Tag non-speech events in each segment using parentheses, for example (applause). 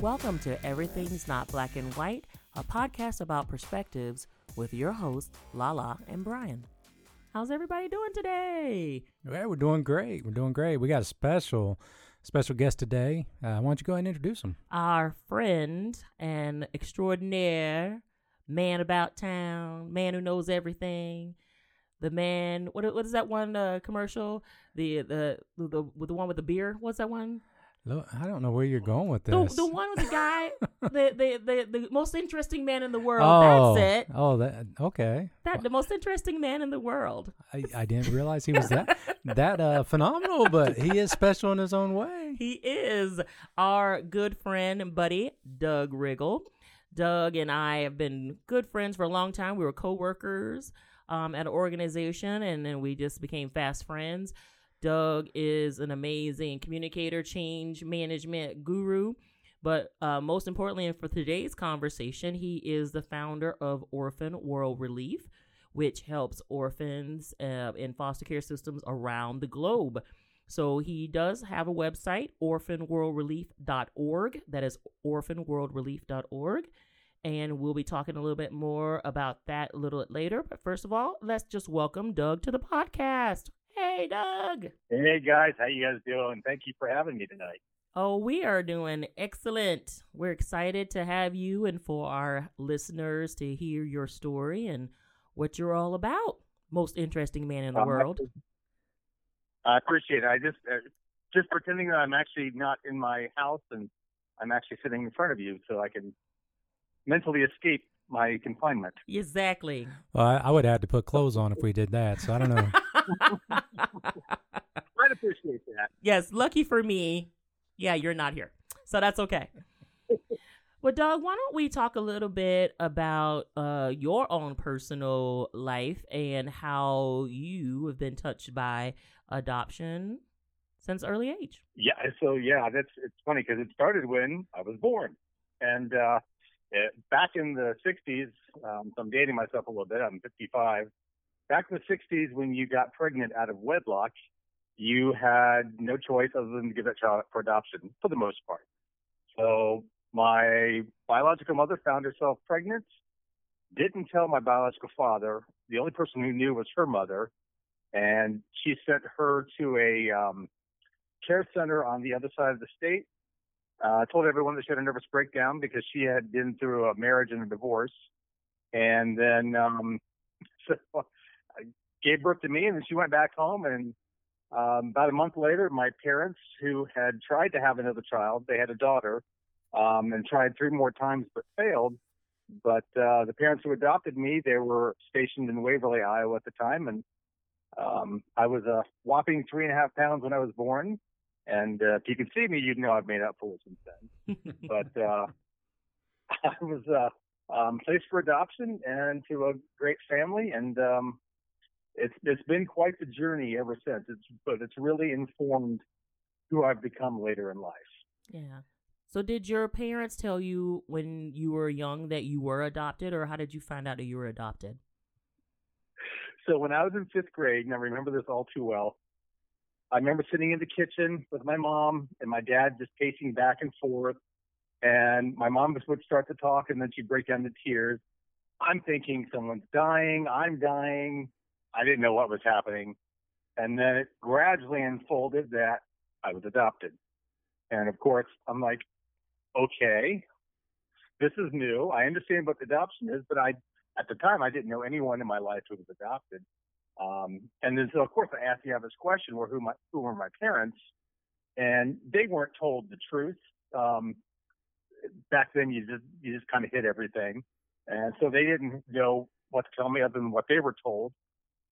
Welcome to Everything's Not Black and White, a podcast about perspectives with your hosts, Lala and Brian. How's everybody doing today? Yeah, we're doing great. We're doing great. We got a special special guest today. Uh, why don't you go ahead and introduce him? Our friend and extraordinaire man about town, man who knows everything. The man, what what is that one uh, commercial? The the the the one with the beer. What's that one? I don't know where you're going with The, this. the one with the guy, (laughs) the, the the the most interesting man in the world. oh, That's it. Oh, that okay. That the most interesting man in the world. I, I didn't realize he was that that uh, phenomenal, but he is special in his own way. He is our good friend and buddy, Doug Riggle. Doug and I have been good friends for a long time. We were co-workers um, at an organization, and then we just became fast friends. Doug is an amazing communicator, change management guru. But uh, most importantly, and for today's conversation, he is the founder of Orphan World Relief, which helps orphans uh, in foster care systems around the globe. So he does have a website, orphanworldrelief.org. That is orphanworldrelief.org. And we'll be talking a little bit more about that a little bit later. But first of all, let's just welcome Doug to the podcast. Hey, Doug. Hey guys, how you guys doing? Thank you for having me tonight. Oh, we are doing excellent. We're excited to have you and for our listeners to hear your story and what you're all about. Most interesting man in the Um, world. I appreciate it. I just uh, just pretending that I'm actually not in my house and I'm actually sitting in front of you, so I can mentally escape my confinement. Exactly. Well, I, I would have to put clothes on if we did that. So I don't know. (laughs) I'd appreciate that. yes, lucky for me, yeah, you're not here. So that's okay. (laughs) well, Doug, why don't we talk a little bit about uh, your own personal life and how you have been touched by adoption since early age? Yeah. So yeah, that's it's funny because it started when I was born, and uh, it, back in the '60s. Um, so I'm dating myself a little bit. I'm 55. Back in the '60s, when you got pregnant out of wedlock, you had no choice other than to give that child up for adoption for the most part. So my biological mother found herself pregnant, didn't tell my biological father. The only person who knew was her mother, and she sent her to a um, care center on the other side of the state. Uh, told everyone that she had a nervous breakdown because she had been through a marriage and a divorce, and then um, (laughs) so I gave birth to me, and then she went back home. And um, about a month later, my parents, who had tried to have another child, they had a daughter, um, and tried three more times but failed. But uh, the parents who adopted me, they were stationed in Waverly, Iowa at the time, and um, I was a whopping three and a half pounds when I was born. And uh, if you can see me, you'd know I've made up for it since then. (laughs) But uh, (laughs) I was uh, um, placed for adoption and to a great family, and um, it's it's been quite the journey ever since. It's but it's really informed who I've become later in life. yeah. So, did your parents tell you when you were young that you were adopted, or how did you find out that you were adopted? So when I was in fifth grade, and I remember this all too well, I remember sitting in the kitchen with my mom and my dad just pacing back and forth. And my mom just would start to talk, and then she'd break down to tears. I'm thinking someone's dying. I'm dying. I didn't know what was happening. And then it gradually unfolded that I was adopted. And of course, I'm like, okay, this is new. I understand what adoption is, but I, at the time, I didn't know anyone in my life who was adopted. Um, and then, so of course, I asked the obvious question: Were who my who were my parents? And they weren't told the truth. Um, back then, you just you just kind of hid everything, and so they didn't know what to tell me other than what they were told.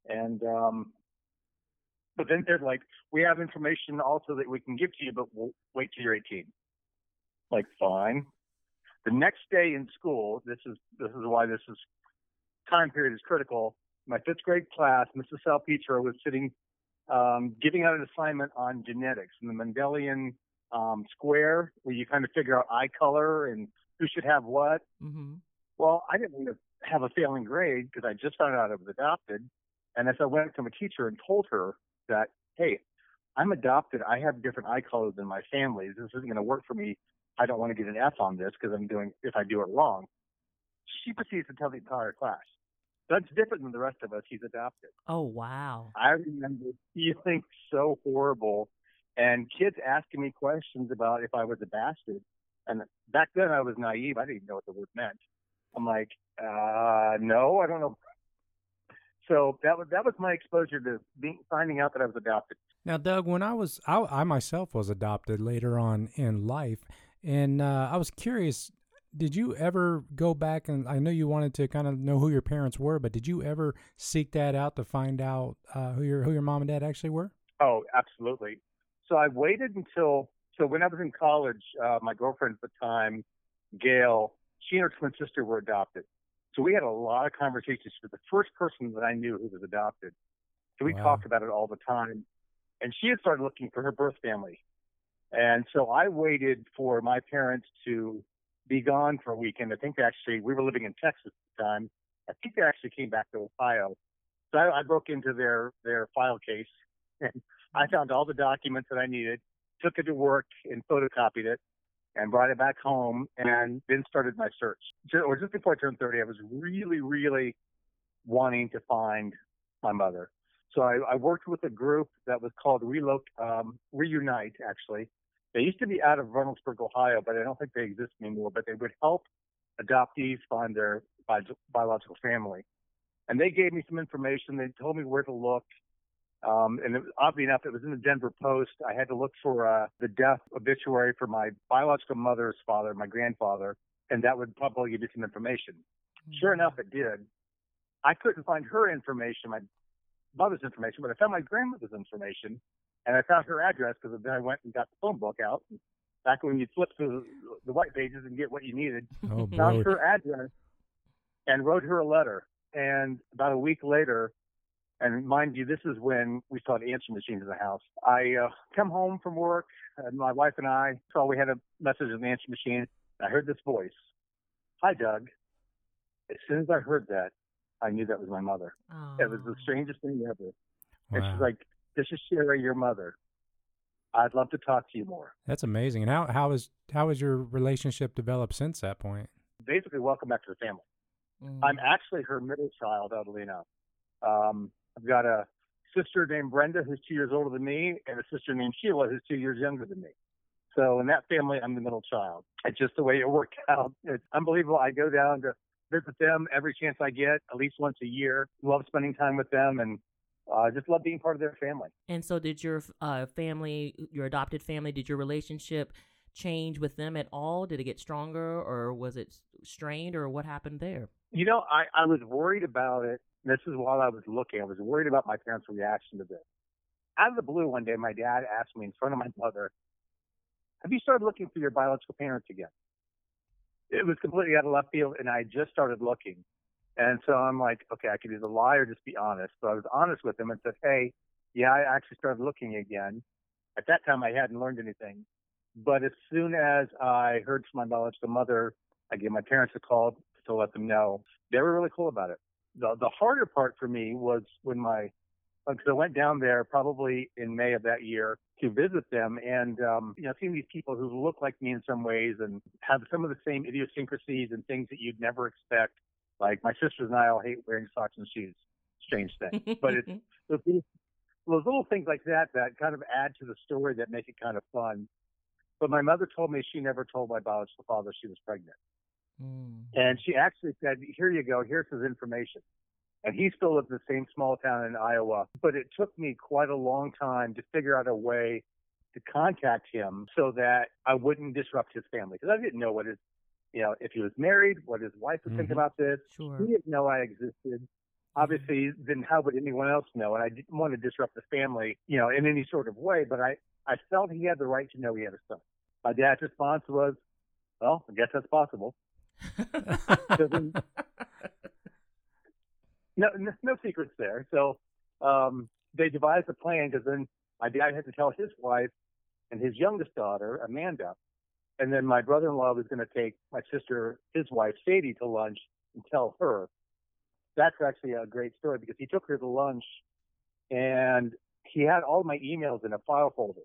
And um, but then they're like, "We have information also that we can give to you, but we'll wait till you're 18." Like, fine. The next day in school, this is this is why this is time period is critical my fifth grade class, Mrs. Salpetro was sitting, um, giving out an assignment on genetics and the Mendelian um, square, where you kind of figure out eye color and who should have what. Mm-hmm. Well, I didn't want to have a failing grade because I just found out I was adopted. And as I went to my teacher and told her that, hey, I'm adopted. I have different eye colors than my family. This isn't going to work for me. I don't want to get an F on this because I'm doing if I do it wrong. She proceeds to tell the entire class. That's different than the rest of us. He's adopted. Oh wow. I remember feeling so horrible, and kids asking me questions about if I was a bastard. And back then I was naive. I didn't even know what the word meant. I'm like, uh, no, I don't know. So that was that was my exposure to being finding out that I was adopted. Now, Doug, when I was I, I myself was adopted later on in life, and uh, I was curious. Did you ever go back and I know you wanted to kind of know who your parents were, but did you ever seek that out to find out uh, who your who your mom and dad actually were? Oh, absolutely. So I waited until so when I was in college, uh, my girlfriend at the time, Gail, she and her twin sister were adopted. So we had a lot of conversations with the first person that I knew who was adopted. So we Wow. talked about it all the time. And she had started looking for her birth family. And so I waited for my parents to be gone for a weekend. I think they actually, we were living in Texas at the time. I think they actually came back to Ohio. So I, I broke into their, their file case (laughs) and I found all the documents that I needed, took it to work and photocopied it and brought it back home and then started my search. Or just before I turned 30, I was really, really wanting to find my mother. So I, I worked with a group that was called Reloc, um, Reunite, actually. They used to be out of Reynoldsburg, Ohio, but I don't think they exist anymore. But they would help adoptees find their bi- biological family. And they gave me some information. They told me where to look. Um, and it, oddly enough, it was in the Denver Post. I had to look for uh, the death obituary for my biological mother's father, my grandfather, and that would probably give you some information. Sure enough, it did. I couldn't find her information, my mother's information, but I found my grandmother's information, and I found her address because then I went and got the phone book out. Back when you flip through the white pages and get what you needed, (laughs) Oh found her address and wrote her a letter. And about a week later, and mind you, this is when we saw the answering machines in the house. I uh, come home from work, and my wife and I saw we had a message in the answering machine. I heard this voice. Hi, Doug. As soon as I heard that, I knew that was my mother. It was the strangest thing ever. And she's like, "This is Sherry, your mother. I'd love to talk to you more." that's amazing. And how how is how has your relationship developed since that point? Basically, welcome back to the family. Mm. I'm actually her middle child, oddly enough. Um, I've got a sister named Brenda who's two years older than me, and a sister named Sheila who's two years younger than me. So in that family, I'm the middle child. It's just the way it (laughs) worked out. It's unbelievable. I go down to visit them every chance I get, at least once a year. Love spending time with them, and uh, just love being part of their family. And so, did your uh, family, your adopted family, did your relationship change with them at all? Did it get stronger, or was it strained, or what happened there? You know, I, I was worried about it. This is while I was looking. I was worried about my parents' reaction to this. Out of the blue, one day, my dad asked me in front of my mother, Have you started looking for your biological parents again? It was completely out of left field, and I just started looking. And so I'm like, okay, I could either lie or just be honest. So I was honest with him and said, hey, yeah, I actually started looking again. At that time, I hadn't learned anything. But as soon as I heard from my biological mother, I gave my parents a call to let them know. They were really cool about it. The the harder part for me was when my because I went down there probably in May of that year to visit them, and um, you know, seeing these people who look like me in some ways and have some of the same idiosyncrasies and things that you'd never expect. Like my sisters and I all hate wearing socks and shoes. Strange thing, but it's (laughs) those those little things like that that kind of add to the story that make it kind of fun. But my mother told me she never told my biological father she was pregnant. Mm. And she actually said, Here you go, here's his information. And he still lives in the same small town in Iowa. But it took me quite a long time to figure out a way to contact him so that I wouldn't disrupt his family. Because I didn't know what his, you know, if he was married, what his wife would think Mhm. about this. Sure. He didn't know I existed. Obviously, then how would anyone else know? And I didn't want to disrupt the family, you know, in any sort of way. But I, I felt he had the right to know he had a son. My dad's response was, well, I guess that's possible. No, no, no secrets there. So um, they devised a plan because then my dad had to tell his wife and his youngest daughter, Amanda, and then my brother-in-law was going to take my sister, his wife, Sadie, to lunch and tell her. That's actually a great story because he took her to lunch and he had all my emails in a file folder.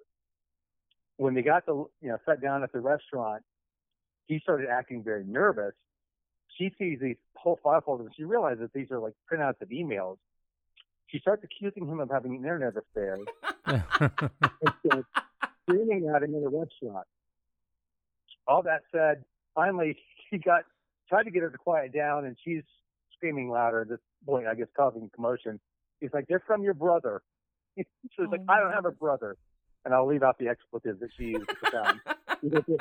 When they got to, you know, sat down at the restaurant, he started acting very nervous. She sees these whole file folders and she realizes that these are like printouts of emails. She starts accusing him of having an internet affair and starts screaming at him in a restaurant. All that said, finally he got tried to get her to quiet down and she's screaming louder this boy, I guess causing commotion. He's like, They're from your brother. (laughs) She's Oh, like, I don't have a brother. And I'll leave out the expletives that she used at the time.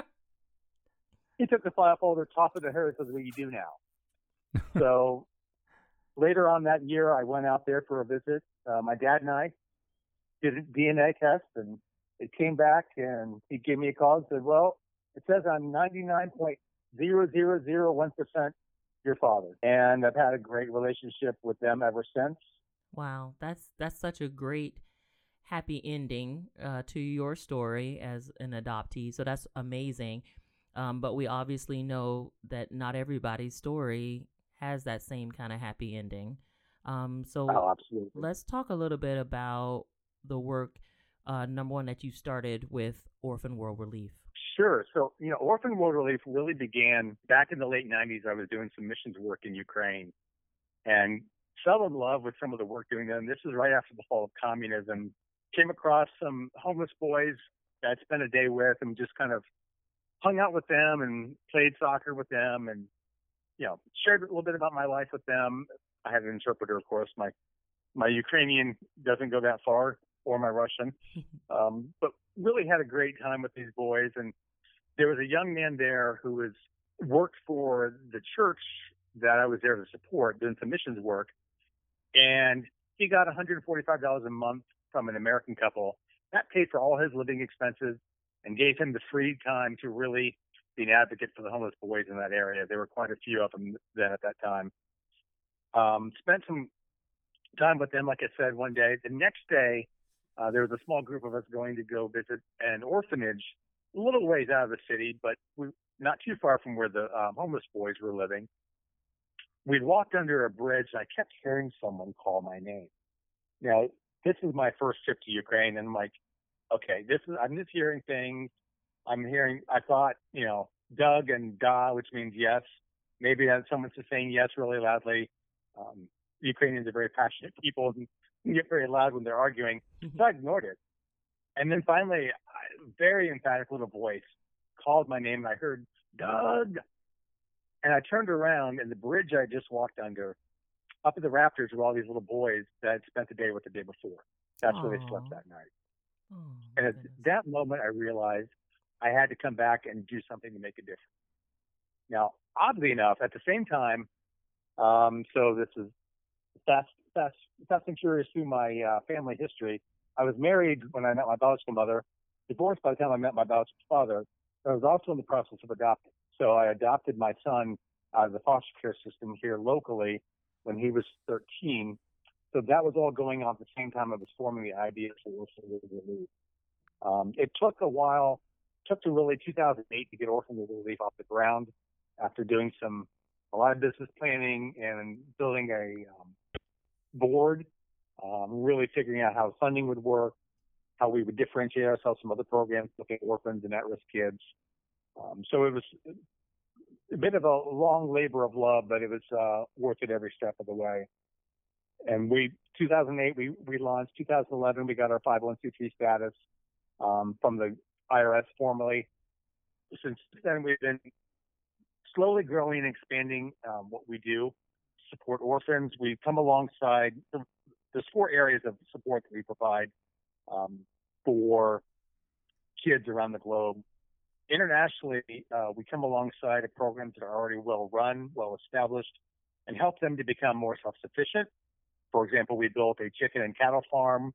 (laughs) He took the- he took the file folder, tossed it to her, and says, What do you do now? (laughs) so later on that year, I went out there for a visit. Uh, my dad and I did a DNA test, and it came back, and he gave me a call and said, Well, it says I'm 99.0001% your father. And I've had a great relationship with them ever since. Wow, that's that's such a great happy ending uh, to your story as an adoptee. So that's amazing. Um, but we obviously know that not everybody's story has that same kind of happy ending. Um, so Oh, absolutely. let's talk a little bit about the work. Uh, number one, that you started with Orphan World Relief. Sure. So, you know, Orphan World Relief really began back in the late 90s. I was doing some missions work in Ukraine and fell in love with some of the work doing there. And this was right after the fall of communism. Came across some homeless boys that I'd spent a day with and just kind of hung out with them and played soccer with them and, you know, shared a little bit about my life with them. I had an interpreter, of course. My, my Ukrainian doesn't go that far or my Russian. (laughs) Um, but really had a great time with these boys. And there was a young man there who was worked for the church that I was there to support, doing some missions work. And he got $145 a month from an American couple. That paid for all his living expenses and gave him the free time to really be an advocate for the homeless boys in that area. There were quite a few of them then at that time. Um, spent some time with them, like I said, one day. The next day, uh, there was a small group of us going to go visit an orphanage a little ways out of the city, but we, not too far from where the um, homeless boys were living. We'd walked under a bridge, and I kept hearing someone call my name. Now, this is my first trip to Ukraine, and I'm like, okay, this is I'm just hearing things. I'm hearing. I thought, you know, Doug and Da, which means yes. Maybe that someone's just saying yes really loudly. Um, Ukrainians are very passionate people and get very loud when they're arguing. So I ignored it. And then finally, a very emphatic little voice called my name, and I heard Doug. And I turned around, and the bridge I just walked under, up at the rafters, were all these little boys that had spent the day with the day before. That's where they slept that night. Oh, And at goodness. that moment, I realized I had to come back and do something to make a difference. Now, oddly enough, at the same time, um, so this is fast, fast, fast and curious through my uh, family history. I was married when I met my biological mother, divorced by the time I met my biological father. I was also in the process of adopting. So I adopted my son out of the foster care system here locally when he was 13. So that was all going on at the same time I was forming the idea for Orphan Relief. Um, it took a while, took to really 2008 to get Orphan World Relief off the ground after doing some, a lot of business planning and building a um, board, um, really figuring out how funding would work, how we would differentiate ourselves from other programs, looking at orphans and at-risk kids. Um, so it was a bit of a long labor of love, but it was uh, worth it every step of the way. And we, 2008, we, we launched. 2011, we got our 501c3 status um, from the IRS formally. Since then, we've been slowly growing and expanding um, what we do support orphans. We come alongside. There's four areas of support that we provide um, for kids around the globe. Internationally, uh, we come alongside programs that are already well run, well established, and help them to become more self-sufficient. For example, we built a chicken and cattle farm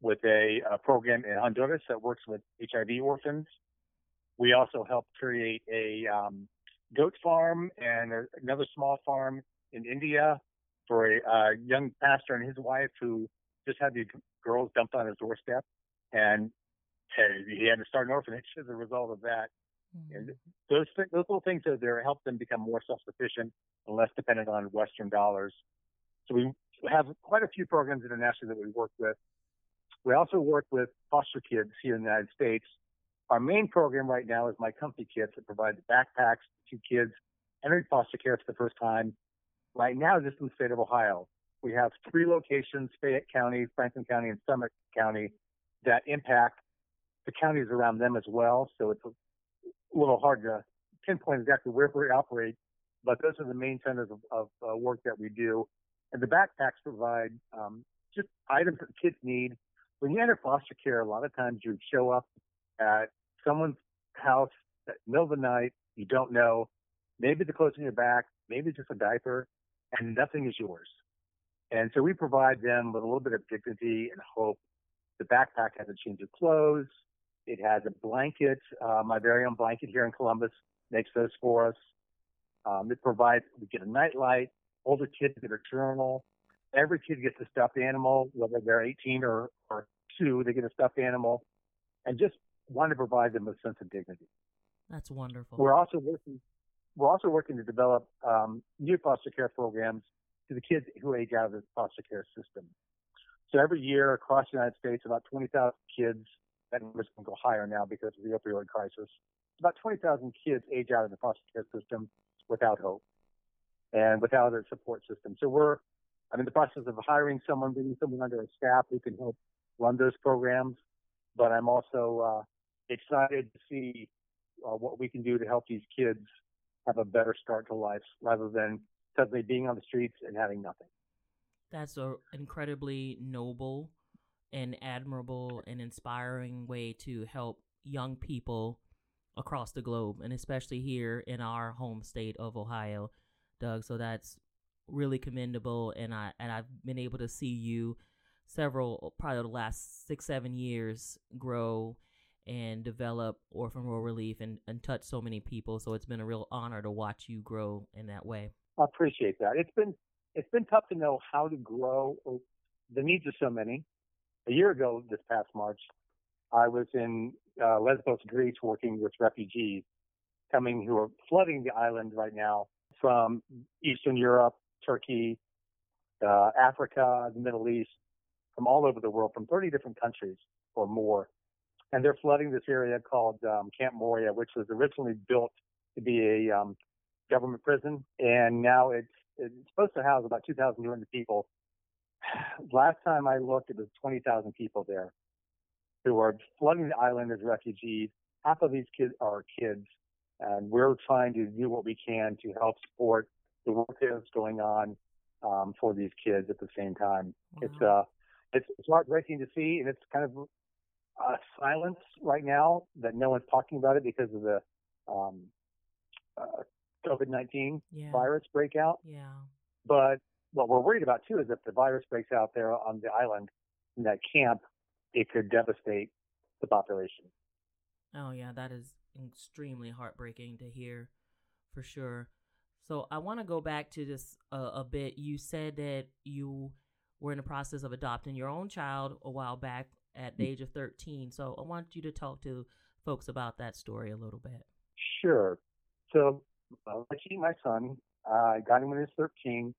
with a, a program in Honduras that works with HIV orphans. We also helped create a um, goat farm and a, another small farm in India for a uh, young pastor and his wife who just had these girls dumped on his doorstep, and he had to start an orphanage as a result of that. And those thi- those little things are there help them become more self-sufficient and less dependent on Western dollars. So we have quite a few programs internationally that we work with. We also work with foster kids here in the United States. Our main program right now is My Comfy Kits that provides backpacks to kids entering foster care for the first time. Right now, just in the state of Ohio, we have three locations: Fayette County, Franklin County, and Summit County, that impact the counties around them as well. So it's a little hard to pinpoint exactly where we operate, but those are the main centers of, of uh, work that we do. And the backpacks provide um, just items that kids need. When you enter foster care, a lot of times you show up at someone's house at the middle of the night. You don't know. Maybe the clothes on your back, maybe just a diaper, and nothing is yours. And so we provide them with a little bit of dignity and hope. The backpack has a change of clothes. It has a blanket. Uh, my very own blanket here in Columbus makes those for us. Um, it provides, we get a nightlight. Older kids get a journal. Every kid gets a stuffed animal, whether they're 18 or, or two, they get a stuffed animal. And just want to provide them with a sense of dignity. That's wonderful. We're also working, we're also working to develop um, new foster care programs to the kids who age out of the foster care system. So every year across the United States, about 20,000 kids, that number's going to go higher now because of the opioid crisis. About 20,000 kids age out of the foster care system without hope and without a support system. So we're, I'm in the process of hiring someone, bringing someone under a staff who can help run those programs. But I'm also uh, excited to see uh, what we can do to help these kids have a better start to life rather than suddenly being on the streets and having nothing. That's an incredibly noble and admirable and inspiring way to help young people across the globe and especially here in our home state of Ohio, Doug. So that's really commendable and I and I've been able to see you several probably the last six, seven years grow and develop Orphan World Relief and, and touch so many people. So it's been a real honor to watch you grow in that way. I appreciate that. It's been it's been tough to know how to grow. The needs of so many. A year ago, this past March, I was in uh, Lesbos, Greece, working with refugees coming who are flooding the island right now from Eastern Europe, Turkey, uh, Africa, the Middle East, from all over the world, from 30 different countries or more. And they're flooding this area called um, Camp Moria, which was originally built to be a um, government prison, and now it's it's supposed to house about 2,200 people. (sighs) Last time I looked, it was 20,000 people there who are flooding the island as refugees. Half of these kids are kids, and we're trying to do what we can to help support the work that's going on um, for these kids at the same time. Wow. It's uh, it's, it's heartbreaking to see, and it's kind of a silence right now that no one's talking about it because of the um, uh, COVID 19 yeah. virus breakout. Yeah. But what we're worried about too is if the virus breaks out there on the island in that camp, it could devastate the population. Oh, yeah, that is extremely heartbreaking to hear for sure. So I want to go back to this uh, a bit. You said that you were in the process of adopting your own child a while back at the age of 13. So I want you to talk to folks about that story a little bit. Sure. So uh, Richie, my son, I uh, got him when he was 13.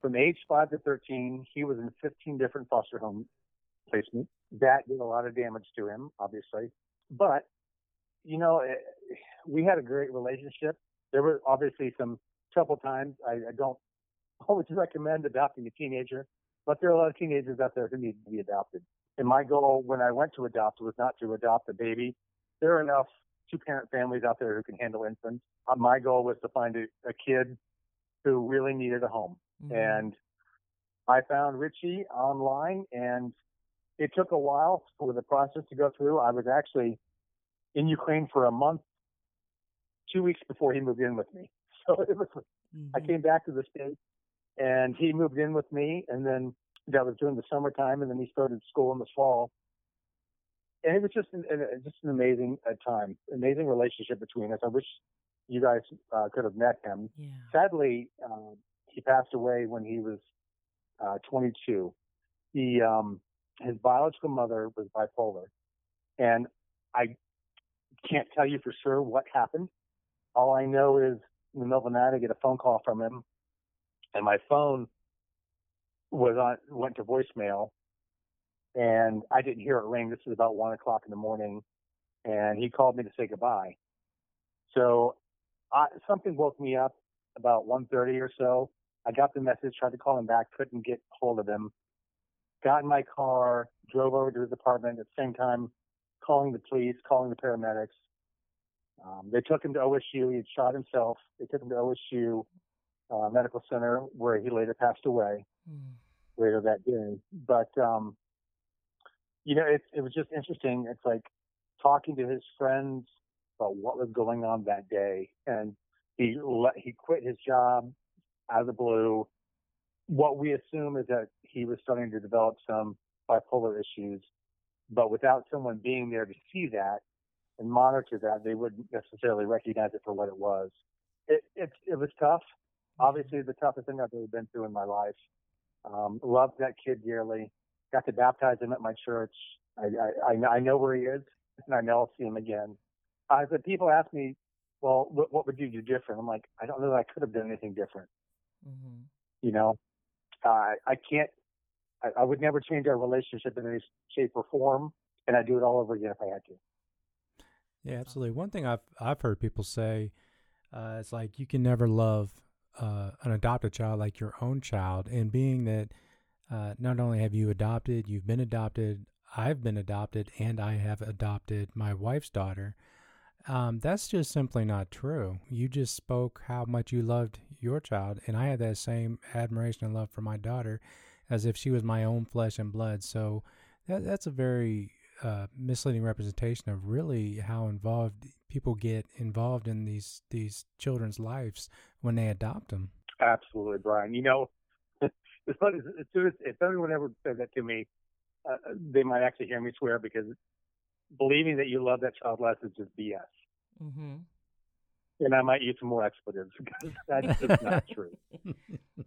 From age 5 to 13, he was in 15 different foster home placements. That did a lot of damage to him, obviously. But, you know, eh, we had a great relationship. There were obviously some trouble times. I, I don't (laughs) always recommend adopting a teenager, but there are a lot of teenagers out there who need to be adopted. And my goal when I went to adopt was not to adopt a baby. There are enough two parent families out there who can handle infants. Uh, my goal was to find a, a kid who really needed a home. Mm-hmm. And I found Richie online and it took a while for the process to go through. I was actually in Ukraine for a month, two weeks before he moved in with me. (laughs) So it was, mm-hmm. I came back to the States and he moved in with me and then that was during the summertime and then he started school in the fall and it was just an, just an amazing uh, time, amazing relationship between us. I wish you guys uh, could have met him. Yeah. Sadly, uh, he passed away when he was uh, 22. He um, his biological mother was bipolar, and I can't tell you for sure what happened. All I know is in the middle of the night I get a phone call from him, and my phone was on went to voicemail, and I didn't hear it ring. This was about one o'clock in the morning, and he called me to say goodbye. So I, something woke me up about 1.30 or so. I got the message, tried to call him back, couldn't get hold of him. Got in my car, drove over to his apartment at the same time, calling the police, calling the paramedics. Um, they took him to OSU. He had shot himself. They took him to OSU uh, Medical Center, where he later passed away Mm. later that day. But um, you know, it it was just interesting. It's like talking to his friends about what was going on that day, and he let, he quit his job out of the blue. What we assume is that he was starting to develop some bipolar issues, but without someone being there to see that and monitor that, they wouldn't necessarily recognize it for what it was. It it, it was tough. Obviously, the toughest thing I've ever been through in my life. Um, loved that kid dearly. Got to baptize him at my church. I, I, I, I know where he is, and I know I'll see him again. I said, people ask me, well, what, what would you do different? I'm like, I don't know that I could have done anything different. hmm You know, uh, I can't, I, I would never change our relationship in any shape or form, and I'd do it all over again if I had to. Yeah, absolutely. One thing I've I've heard people say, uh, like you can never love uh, an adopted child like your own child, and being that uh, not only have you adopted, you've been adopted, I've been adopted, and I have adopted my wife's daughter. Um, that's just simply not true. You just spoke how much you loved your child, and I had that same admiration and love for my daughter, as if she was my own flesh and blood. So that that's a very uh, misleading representation of really how involved people get involved in these these children's lives when they adopt them. Absolutely, Brian. You know, (laughs) it's funny. As soon as if anyone ever said that to me, uh, they might actually hear me swear because believing that you love that child less is just BS. hmm And I might use some more expletives because (laughs) that's just not true. (laughs)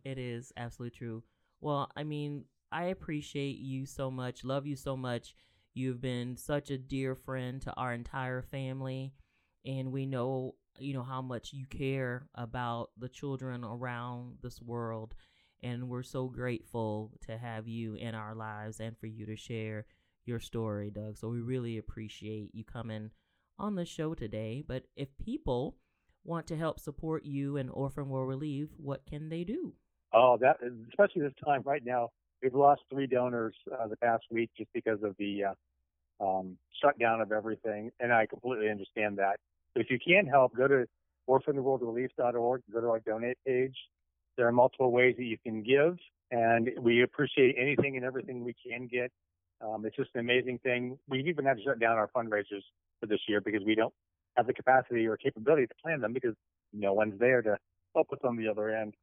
It is absolutely true. Well, I mean, I appreciate you so much, love you so much. You've been such a dear friend to our entire family, and we know, you know, how much you care about the children around this world. And we're so grateful to have you in our lives and for you to share your story, Doug. So we really appreciate you coming on the show today. But if people want to help support you and Orphan World Relief, what can they do? Oh, that especially this time right now. We've lost three donors uh, the past week just because of the uh, um, shutdown of everything, and I completely understand that. But if you can help, go to orphanworldrelief.org, go to our donate page. There are multiple ways that you can give, and we appreciate anything and everything we can get. Um, it's just an amazing thing. We've even had to shut down our fundraisers for this year because we don't have the capacity or capability to plan them because no one's there to help us on the other end.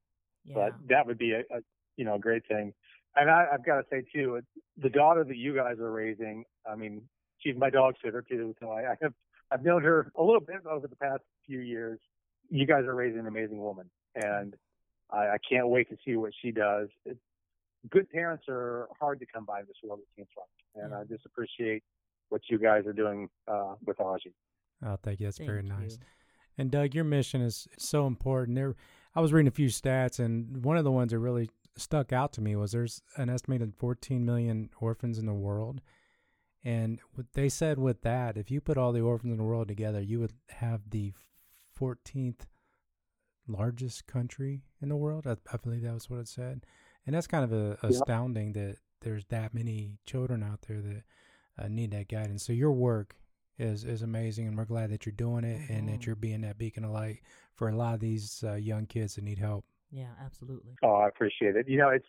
Yeah. But that would be a, a you know a great thing. And I, I've got to say too, the daughter that you guys are raising. I mean, she's my dog sitter too, so I, I have I've known her a little bit over the past few years. You guys are raising an amazing woman, and I, I can't wait to see what she does. It, good parents are hard to come by in this world. It seems like, and I just appreciate what you guys are doing uh, with Aji. Oh, thank you. That's very Thank nice. you. And Doug, your mission is so important. There, I was reading a few stats, and one of the ones that really stuck out to me was there's an estimated 14 million orphans in the world, and what they said with that, if you put all the orphans in the world together, you would have the 14th largest country in the world. I, I believe that was what it said, and that's kind of a, astounding that there's that many children out there that uh, need that guidance. So your work is is amazing, and we're glad that you're doing it and that Mhm. you're being that beacon of light for a lot of these uh, young kids that need help. Yeah, absolutely. Oh, I appreciate it. You know, it's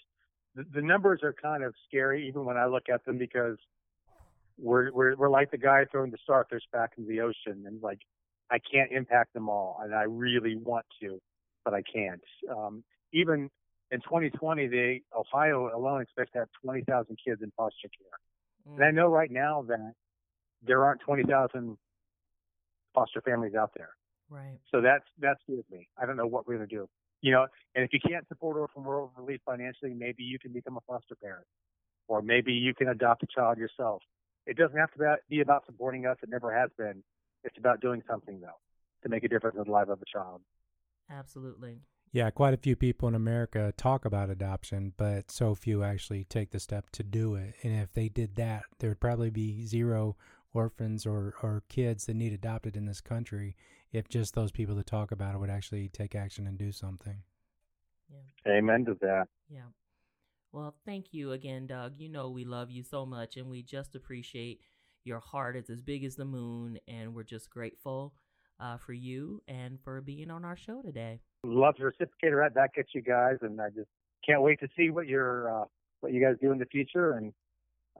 the, the numbers are kind of scary even when I look at them because we're we're we're like the guy throwing the starfish back into the ocean and like I can't impact them all and I really want to, but I can't. Um, even in 2020, they Ohio alone expects to have 20,000 kids in foster care, and I know right now that there aren't 20,000 foster families out there. Right. So that's that scares me. I don't know what we're gonna do. You know, and if you can't support Orphan World Relief financially, maybe you can become a foster parent, or maybe you can adopt a child yourself. It doesn't have to be about supporting us. It never has been. It's about doing something though to make a difference in the life of a child. Absolutely. Yeah, quite a few people in America talk about adoption, but so few actually take the step to do it. And if they did that, there would probably be zero orphans or, or kids that need adopted in this country if just those people that talk about it would actually take action and do something. Yeah. Amen to that. Yeah. Well, thank you again, Doug. You know we love you so much and we just appreciate your heart. It's as big as the moon and we're just grateful uh, for you and for being on our show today. Love to reciprocate right back at you guys, and I just can't wait to see what you're uh, what you guys do in the future, and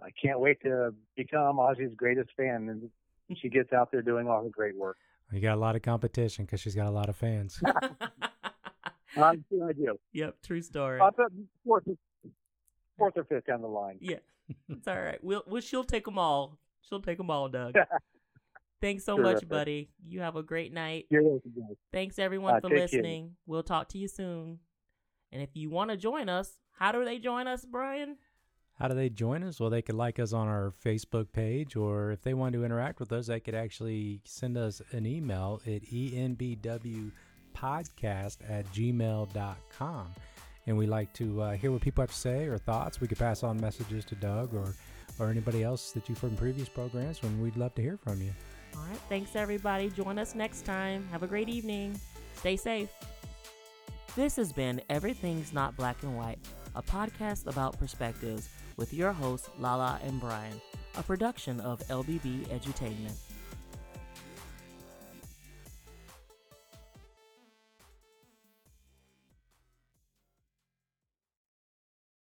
I can't wait to become Ozzy's greatest fan, and she gets out there doing all the great work. You got a lot of competition because she's got a lot of fans. (laughs) I'm sure I do. Yep, true story. Uh, fourth, fourth or fifth down the line. Yeah, it's all right. We'll, we'll she'll take them all. She'll take them all, Doug. (laughs) Thanks so much, buddy. You have a great night. You're welcome, guys. Thanks everyone Uh, for take care. listening. We'll talk to you soon. And if you want to join us, how do they join us, Brian? How do they join us? Well, they could like us on our Facebook page, or if they want to interact with us, they could actually send us an email at enbwpodcast at gmail.com. And we like to uh, hear what people have to say or thoughts. We could pass on messages to Doug or, or anybody else that you've heard in previous programs, and we'd love to hear from you. All right. Thanks, everybody. Join us next time. Have a great evening. Stay safe. This has been Everything's Not Black and White, a podcast about perspectives with your hosts, Lala and Brian, a production of LBB Edutainment.